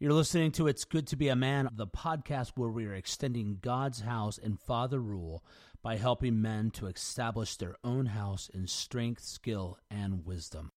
You're listening to It's Good to Be a Man, the podcast where we are extending God's house and father rule by helping men to establish their own house in strength, skill, and wisdom.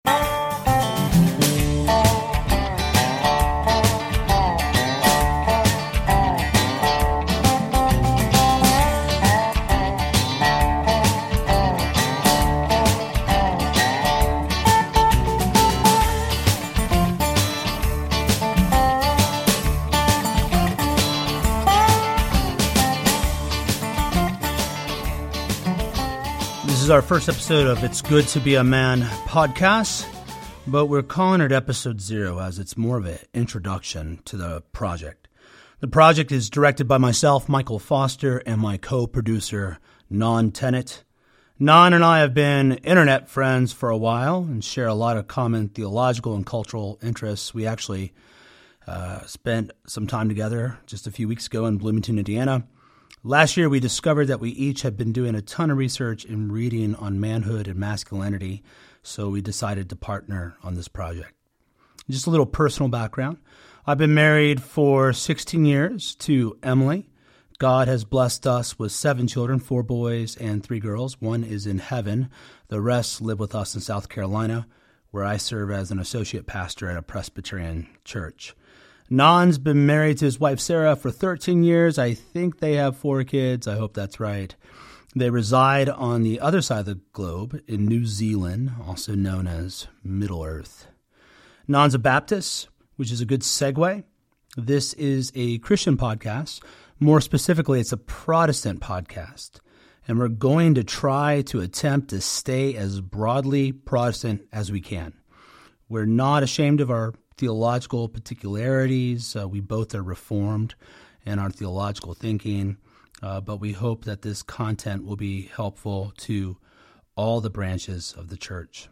This is our first episode of It's Good to Be a Man podcast, but we're calling it episode zero as it's more of an introduction to the project. The project is directed by myself, Michael Foster, and my co producer, Bnonn Tennant. Bnonn and I have been internet friends for a while and share a lot of common theological and cultural interests. We actually uh, spent some time together just a few weeks ago in Bloomington, Indiana Last year, we discovered that we each had been doing a ton of research and reading on manhood and masculinity, so we decided to partner on this project. Just a little personal background. I've been married for 16 years to Emily. God has blessed us with seven children, four boys and three girls. One is in heaven. The rest live with us in South Carolina, where I serve as an associate pastor at a Presbyterian church. Bnonn's been married to his wife Sarah for 13 years. I think they have four kids. I hope that's right. They reside on the other side of the globe in New Zealand, also known as Middle Earth. Bnonn's a Baptist, which is a good segue. This is a Christian podcast. More specifically, it's a Protestant podcast. And we're going to try to attempt to stay as broadly Protestant as we can. We're not ashamed of our theological particularities. Uh, we both are reformed in our theological thinking, uh, but we hope that this content will be helpful to all the branches of the church.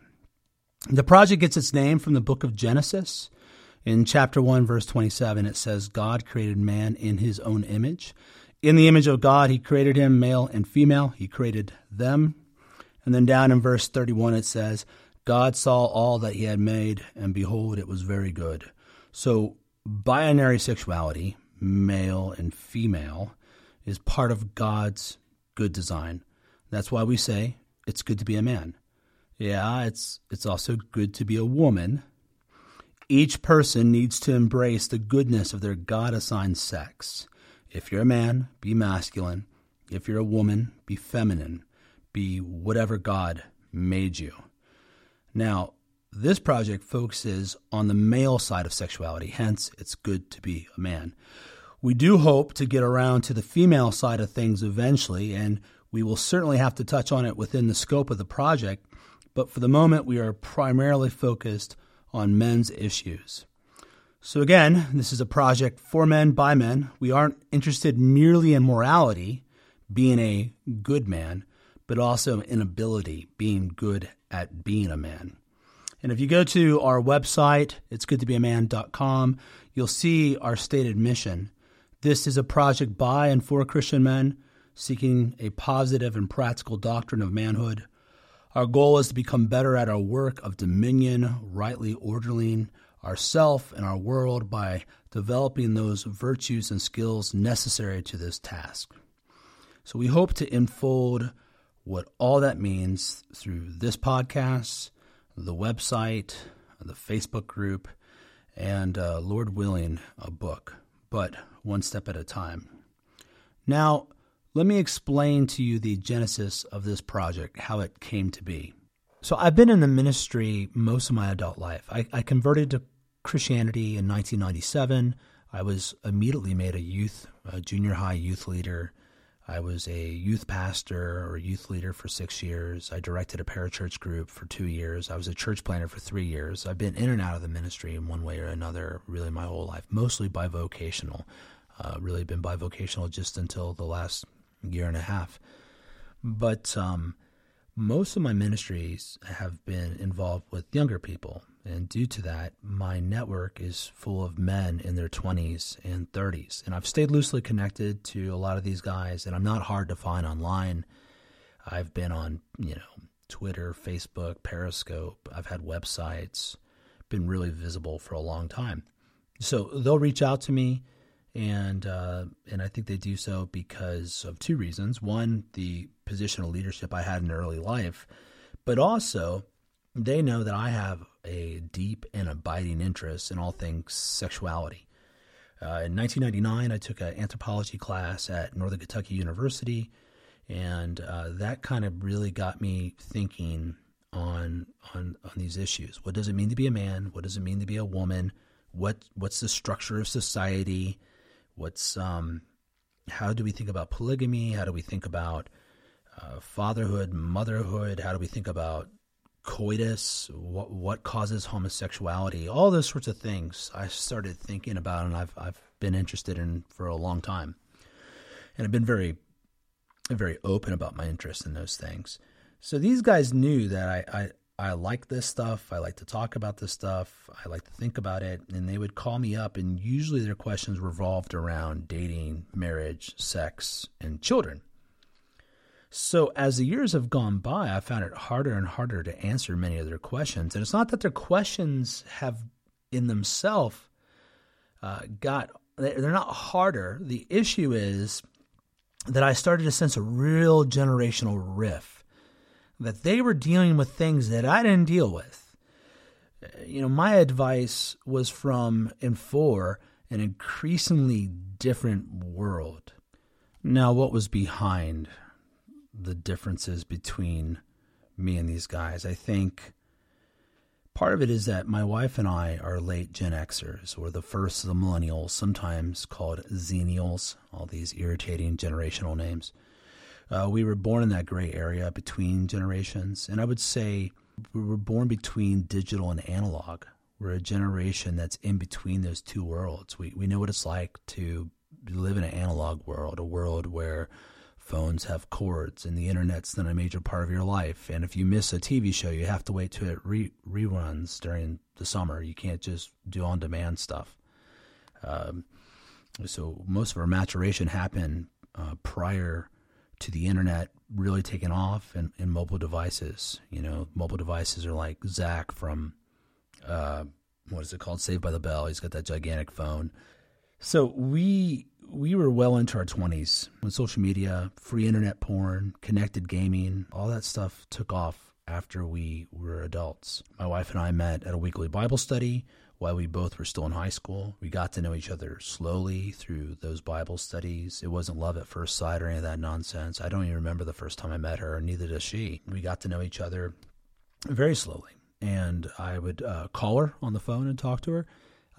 The project gets its name from the book of Genesis. In chapter 1, verse 27, it says, God created man in his own image. In the image of God, he created him, male and female. He created them. And then down in verse 31, it says, God saw all that he had made, and behold, it was very good. So, binary sexuality, male and female, is part of God's good design. That's why we say it's good to be a man. Yeah, it's it's also good to be a woman. Each person needs to embrace the goodness of their God assigned sex. If you're a man, be masculine. If you're a woman, be feminine. Be whatever God made you. Now, this project focuses on the male side of sexuality, hence, it's good to be a man. We do hope to get around to the female side of things eventually, and we will certainly have to touch on it within the scope of the project, but for the moment, we are primarily focused on men's issues. So, again, this is a project for men by men. We aren't interested merely in morality, being a good man, but also in ability, being good at being a man. And if you go to our website, it's goodtobeaman.com, you'll see our stated mission. This is a project by and for Christian men seeking a positive and practical doctrine of manhood. Our goal is to become better at our work of dominion, rightly ordering ourself and our world by developing those virtues and skills necessary to this task. So we hope to unfold what all that means through this podcast, the website, the Facebook group, and uh, Lord willing, a book, but one step at a time. Now, let me explain to you the genesis of this project, how it came to be. So, I've been in the ministry most of my adult life. I, I converted to Christianity in 1997. I was immediately made a youth, a junior high youth leader I was a youth pastor or youth leader for six years. I directed a parachurch group for two years. I was a church planter for three years. I've been in and out of the ministry in one way or another really my whole life, mostly bivocational. Uh, really been bivocational just until the last year and a half. But um, most of my ministries have been involved with younger people. And due to that, my network is full of men in their 20s and 30s. And I've stayed loosely connected to a lot of these guys, and I'm not hard to find online. I've been on, you know, Twitter, Facebook, Periscope. I've had websites, been really visible for a long time. So they'll reach out to me, and uh, and I think they do so because of two reasons. One, the position of leadership I had in early life, but also they know that I have a deep and abiding interest in all things sexuality. Uh, in 1999, I took an anthropology class at Northern Kentucky University, and uh, that kind of really got me thinking on on on these issues. What does it mean to be a man? What does it mean to be a woman? What what's the structure of society? What's um, how do we think about polygamy? How do we think about uh, fatherhood, motherhood? How do we think about coitus, what what causes homosexuality, all those sorts of things. I started thinking about, and I've I've been interested in for a long time, and I've been very very open about my interest in those things. So these guys knew that I, I I like this stuff. I like to talk about this stuff. I like to think about it. And they would call me up, and usually their questions revolved around dating, marriage, sex, and children. So as the years have gone by, I found it harder and harder to answer many of their questions. And it's not that their questions have in themselves uh, got, they're not harder. The issue is that I started to sense a real generational rift, that they were dealing with things that I didn't deal with. You know, my advice was from and for an increasingly different world. Now, what was behind the differences between me and these guys. I think part of it is that my wife and I are late Gen Xers, or the first of the millennials, sometimes called Xennials, all these irritating generational names. Uh, we were born in that gray area between generations, and I would say we were born between digital and analog. We're a generation that's in between those two worlds. We we know what it's like to live in an analog world, a world where Phones have cords, and the internet's not a major part of your life. And if you miss a TV show, you have to wait till it re- reruns during the summer. You can't just do on demand stuff. Um, so most of our maturation happened uh, prior to the internet really taking off and, in mobile devices. You know, mobile devices are like Zach from uh, what is it called? Saved by the Bell. He's got that gigantic phone. So we we were well into our 20s when social media, free internet porn, connected gaming, all that stuff took off after we were adults. My wife and I met at a weekly Bible study while we both were still in high school. We got to know each other slowly through those Bible studies. It wasn't love at first sight or any of that nonsense. I don't even remember the first time I met her, neither does she. We got to know each other very slowly. And I would uh, call her on the phone and talk to her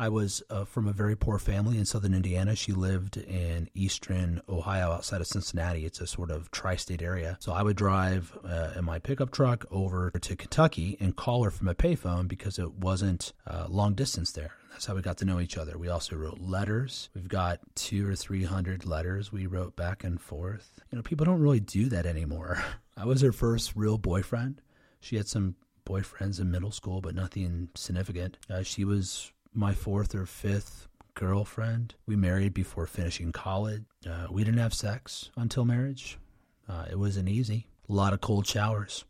I was uh, from a very poor family in southern Indiana. She lived in eastern Ohio outside of Cincinnati. It's a sort of tri state area. So I would drive uh, in my pickup truck over to Kentucky and call her from a payphone because it wasn't uh, long distance there. That's how we got to know each other. We also wrote letters. We've got two or three hundred letters we wrote back and forth. You know, people don't really do that anymore. I was her first real boyfriend. She had some boyfriends in middle school, but nothing significant. Uh, she was my fourth or fifth girlfriend. We married before finishing college. Uh, we didn't have sex until marriage. Uh, it wasn't easy. A lot of cold showers.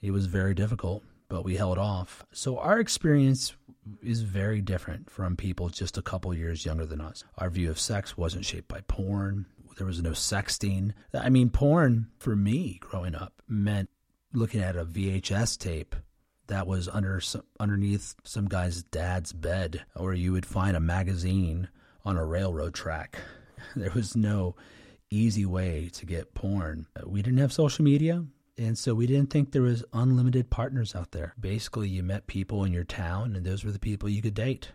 It was very difficult, but we held off. So our experience is very different from people just a couple years younger than us. Our view of sex wasn't shaped by porn. There was no sexting. I mean, porn for me growing up meant looking at a VHS tape that was under some, underneath some guy's dad's bed, or you would find a magazine on a railroad track. There was no easy way to get porn. We didn't have social media, and so we didn't think there was unlimited partners out there. Basically, you met people in your town, and those were the people you could date.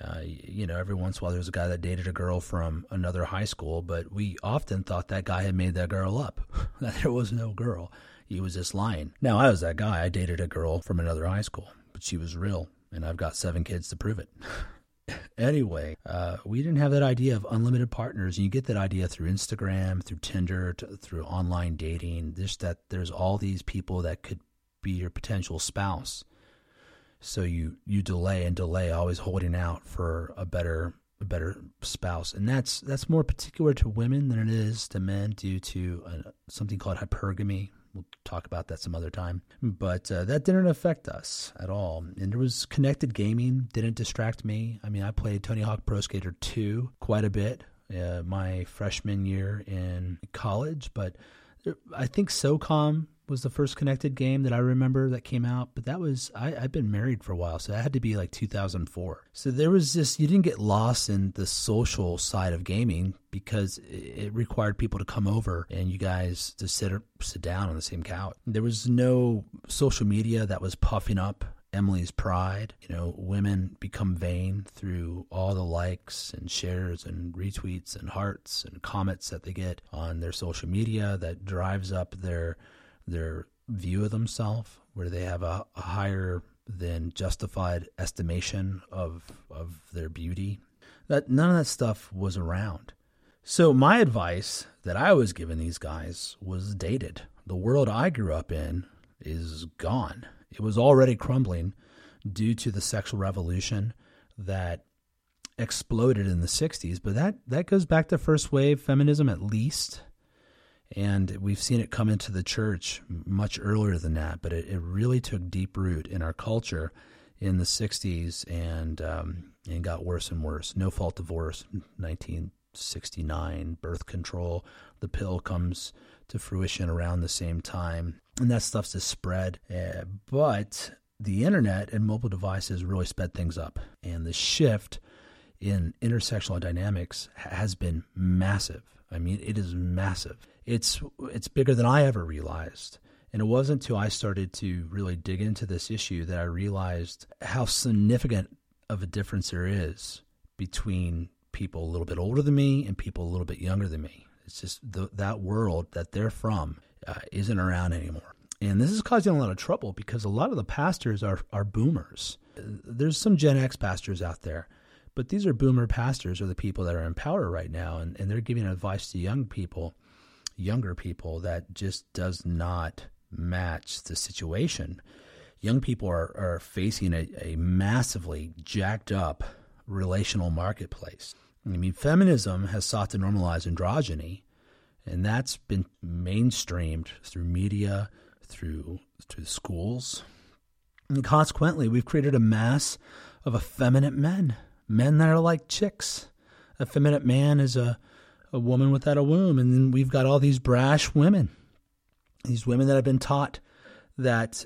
Uh, you know, every once in a while there was a guy that dated a girl from another high school, but we often thought that guy had made that girl up, that there was no girl. He was just lying. Now, I was that guy. I dated a girl from another high school, but she was real, and I've got seven kids to prove it. anyway, uh, we didn't have that idea of unlimited partners. And you get that idea through Instagram, through Tinder, through online dating. Just that there's all these people that could be your potential spouse. So you you delay and delay, always holding out for a better a better spouse, and that's that's more particular to women than it is to men due to uh, something called hypergamy We'll talk about that some other time. But uh, that didn't affect us at all. And there was connected gaming, didn't distract me. I mean, I played Tony Hawk Pro Skater 2 quite a bit uh, my freshman year in college, but I think SOCOM was the first connected game that I remember that came out, but that was I, I've been married for a while, so that had to be like 2004. So there was this you didn't get lost in the social side of gaming because it required people to come over and you guys to sit sit down on the same couch. There was no social media that was puffing up Emily's pride. You know, women become vain through all the likes and shares and retweets and hearts and comments that they get on their social media that drives up their their view of themselves, where they have a, a higher than justified estimation of of their beauty. That none of that stuff was around. So my advice that I was giving these guys was dated. The world I grew up in is gone. It was already crumbling due to the sexual revolution that exploded in the 60s, but that that goes back to first wave feminism at least and we've seen it come into the church much earlier than that, but it, it really took deep root in our culture in the 60s and, um, and got worse and worse. No fault divorce, 1969, birth control. The pill comes to fruition around the same time. And that stuff's just spread. Uh, but the internet and mobile devices really sped things up. And the shift in intersectional dynamics has been massive. I mean, it is massive it's it's bigger than I ever realized. And it wasn't until I started to really dig into this issue that I realized how significant of a difference there is between people a little bit older than me and people a little bit younger than me. It's just the, that world that they're from uh, isn't around anymore. And this is causing a lot of trouble because a lot of the pastors are, are boomers. There's some Gen X pastors out there, but these are boomer pastors, are the people that are in power right now, and, and they're giving advice to young people younger people that just does not match the situation. Young people are, are facing a, a massively jacked up relational marketplace. I mean, feminism has sought to normalize androgyny, and that's been mainstreamed through media, through through schools. And consequently, we've created a mass of effeminate men, men that are like chicks. Effeminate man is a a woman without a womb. And then we've got all these brash women, these women that have been taught that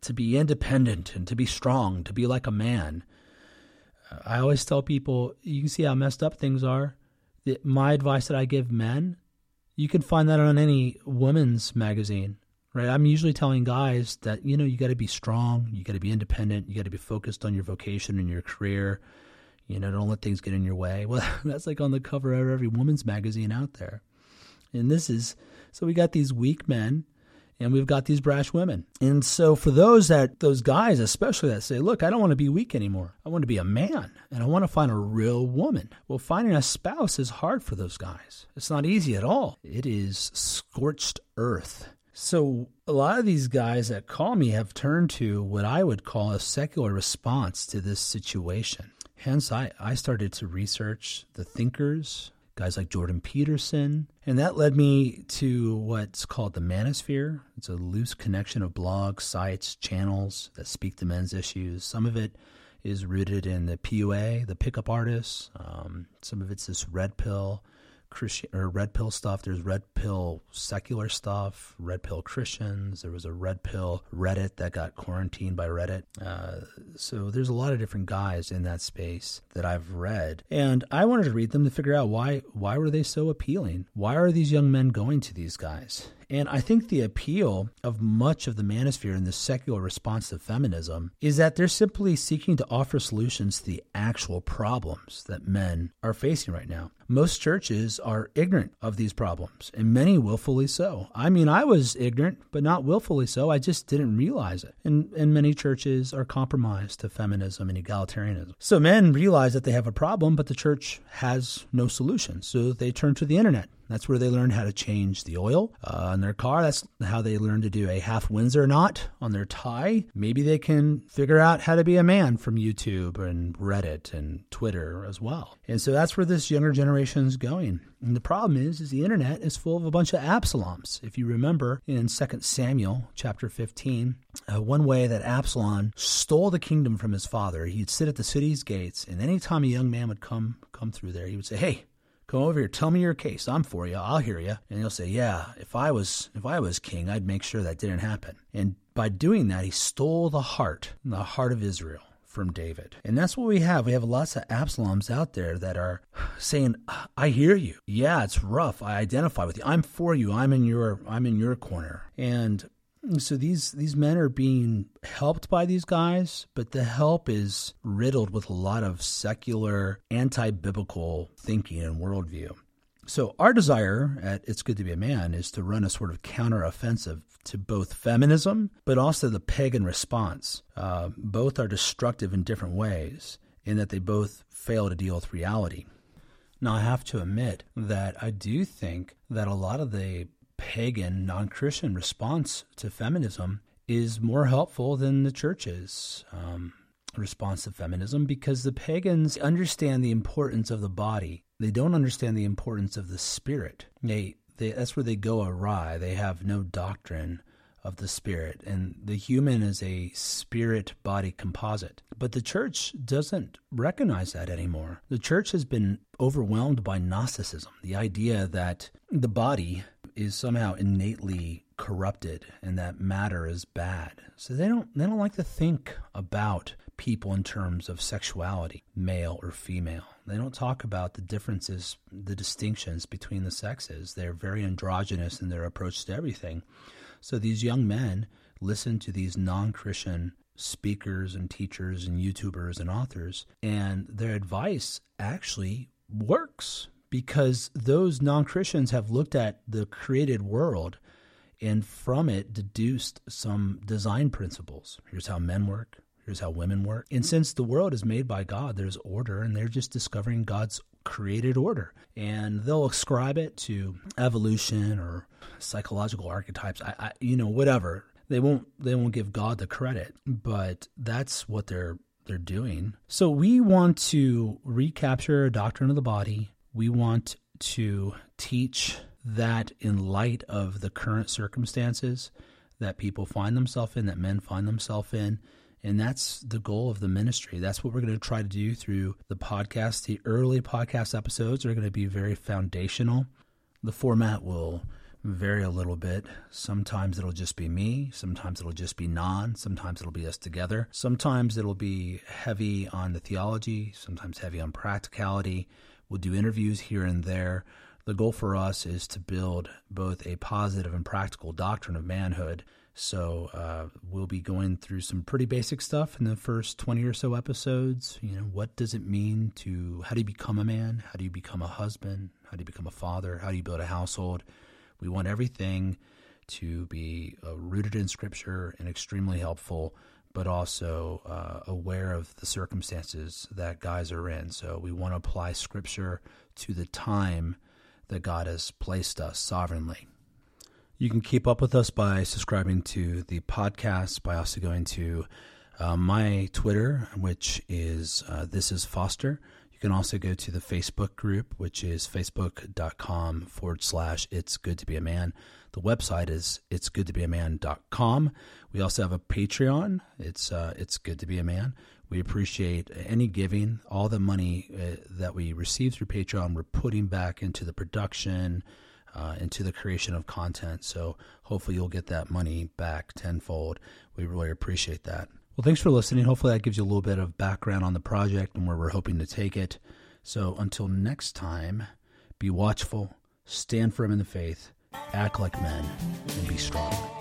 to be independent and to be strong, to be like a man. I always tell people, you can see how messed up things are. My advice that I give men, you can find that on any woman's magazine, right? I'm usually telling guys that, you know, you got to be strong, you got to be independent, you got to be focused on your vocation and your career you know, don't let things get in your way. Well, that's like on the cover of every woman's magazine out there. And this is so we got these weak men and we've got these brash women. And so for those that those guys especially that say, "Look, I don't want to be weak anymore. I want to be a man and I want to find a real woman." Well, finding a spouse is hard for those guys. It's not easy at all. It is scorched earth. So a lot of these guys that call me have turned to what I would call a secular response to this situation. Hence, I, I started to research the thinkers, guys like Jordan Peterson, and that led me to what's called the Manosphere. It's a loose connection of blogs, sites, channels that speak to men's issues. Some of it is rooted in the PUA, the pickup artists. Um, some of it's this red pill Christian or red pill stuff. There's red pill secular stuff, red pill Christians. There was a red pill Reddit that got quarantined by Reddit. Uh, so there's a lot of different guys in that space that I've read, and I wanted to read them to figure out why why were they so appealing? Why are these young men going to these guys? And I think the appeal of much of the manosphere in the secular response to feminism is that they're simply seeking to offer solutions to the actual problems that men are facing right now. Most churches are ignorant of these problems, and many willfully so. I mean, I was ignorant, but not willfully so. I just didn't realize it. And, and many churches are compromised to feminism and egalitarianism. So men realize that they have a problem, but the church has no solution. So they turn to the internet That's where they learn how to change the oil uh, their car. That's how they learn to do a half Windsor knot on their tie. Maybe they can figure out how to be a man from YouTube and Reddit and Twitter as well. And so that's where this younger generation is going. And the problem is, is the internet is full of a bunch of Absaloms. If you remember in 2 Samuel chapter 15, uh, one way that Absalom stole the kingdom from his father, he'd sit at the city's gates, and anytime a young man would come come through there, he would say, "Hey, come over here, tell me your case. I'm for you. I'll hear you." And he'll say, "Yeah, if I was if I was king, I'd make sure that didn't happen." And by doing that, he stole the heart, the heart of Israel from David. And that's what we have. We have lots of Absaloms out there that are saying, "I hear you. Yeah, it's rough. I identify with you. I'm for you. I'm in your I'm in your corner." And so these these men are being helped by these guys, but the help is riddled with a lot of secular, anti-biblical thinking and worldview. So our desire at It's Good to Be a Man is to run a sort of counter-offensive to both feminism, but also the pagan response. Uh, both are destructive in different ways, in that they both fail to deal with reality. Now, I have to admit that I do think that a lot of the pagan, non Christian response to feminism is more helpful than the church's um, response to feminism because the pagans understand the importance of the body. They don't understand the importance of the spirit. They, they that's where they go awry. They have no doctrine of the spirit, and the human is a spirit body composite. But the church doesn't recognize that anymore. The church has been overwhelmed by Gnosticism, the idea that the body is somehow innately corrupted and that matter is bad. So they don't they don't like to think about people in terms of sexuality, male or female. They don't talk about the differences, the distinctions between the sexes. They're very androgynous in their approach to everything. So these young men listen to these non-Christian speakers and teachers and YouTubers and authors and their advice actually works because those non Christians have looked at the created world and from it deduced some design principles. Here's how men work, here's how women work. And mm-hmm. since the world is made by God, there's order, and they're just discovering God's created order. And they'll ascribe it to evolution or psychological archetypes, I, I, you know, whatever. They won't they won't give God the credit, but that's what they're they're doing. So we want to recapture a doctrine of the body we want to teach that in light of the current circumstances that people find themselves in, that men find themselves in. And that's the goal of the ministry. That's what we're going to try to do through the podcast. The early podcast episodes are going to be very foundational. The format will vary a little bit. Sometimes it'll just be me. Sometimes it'll just be Bnonn. Sometimes it'll be us together. Sometimes it'll be heavy on the theology, sometimes heavy on practicality. We'll do interviews here and there. The goal for us is to build both a positive and practical doctrine of manhood. So uh, we'll be going through some pretty basic stuff in the first 20 or so episodes. You know, what does it mean to, how do you become a man? How do you become a husband? How do you become a father? How do you build a household? We want everything to be uh, rooted in Scripture and extremely helpful but also uh, aware of the circumstances that guys are in. So we want to apply scripture to the time that God has placed us sovereignly. You can keep up with us by subscribing to the podcast, by also going to uh, my Twitter, which is uh, This is Foster. You can also go to the Facebook group, which is facebook.com forward slash It's Good to Be a Man. The website is it's good to be a man.com. We also have a Patreon. It's uh, it's good to be a man. We appreciate any giving. All the money uh, that we receive through Patreon, we're putting back into the production, uh, into the creation of content. So hopefully you'll get that money back tenfold. We really appreciate that. Well, thanks for listening. Hopefully that gives you a little bit of background on the project and where we're hoping to take it. So until next time, be watchful, stand firm in the faith act like men, and be strong.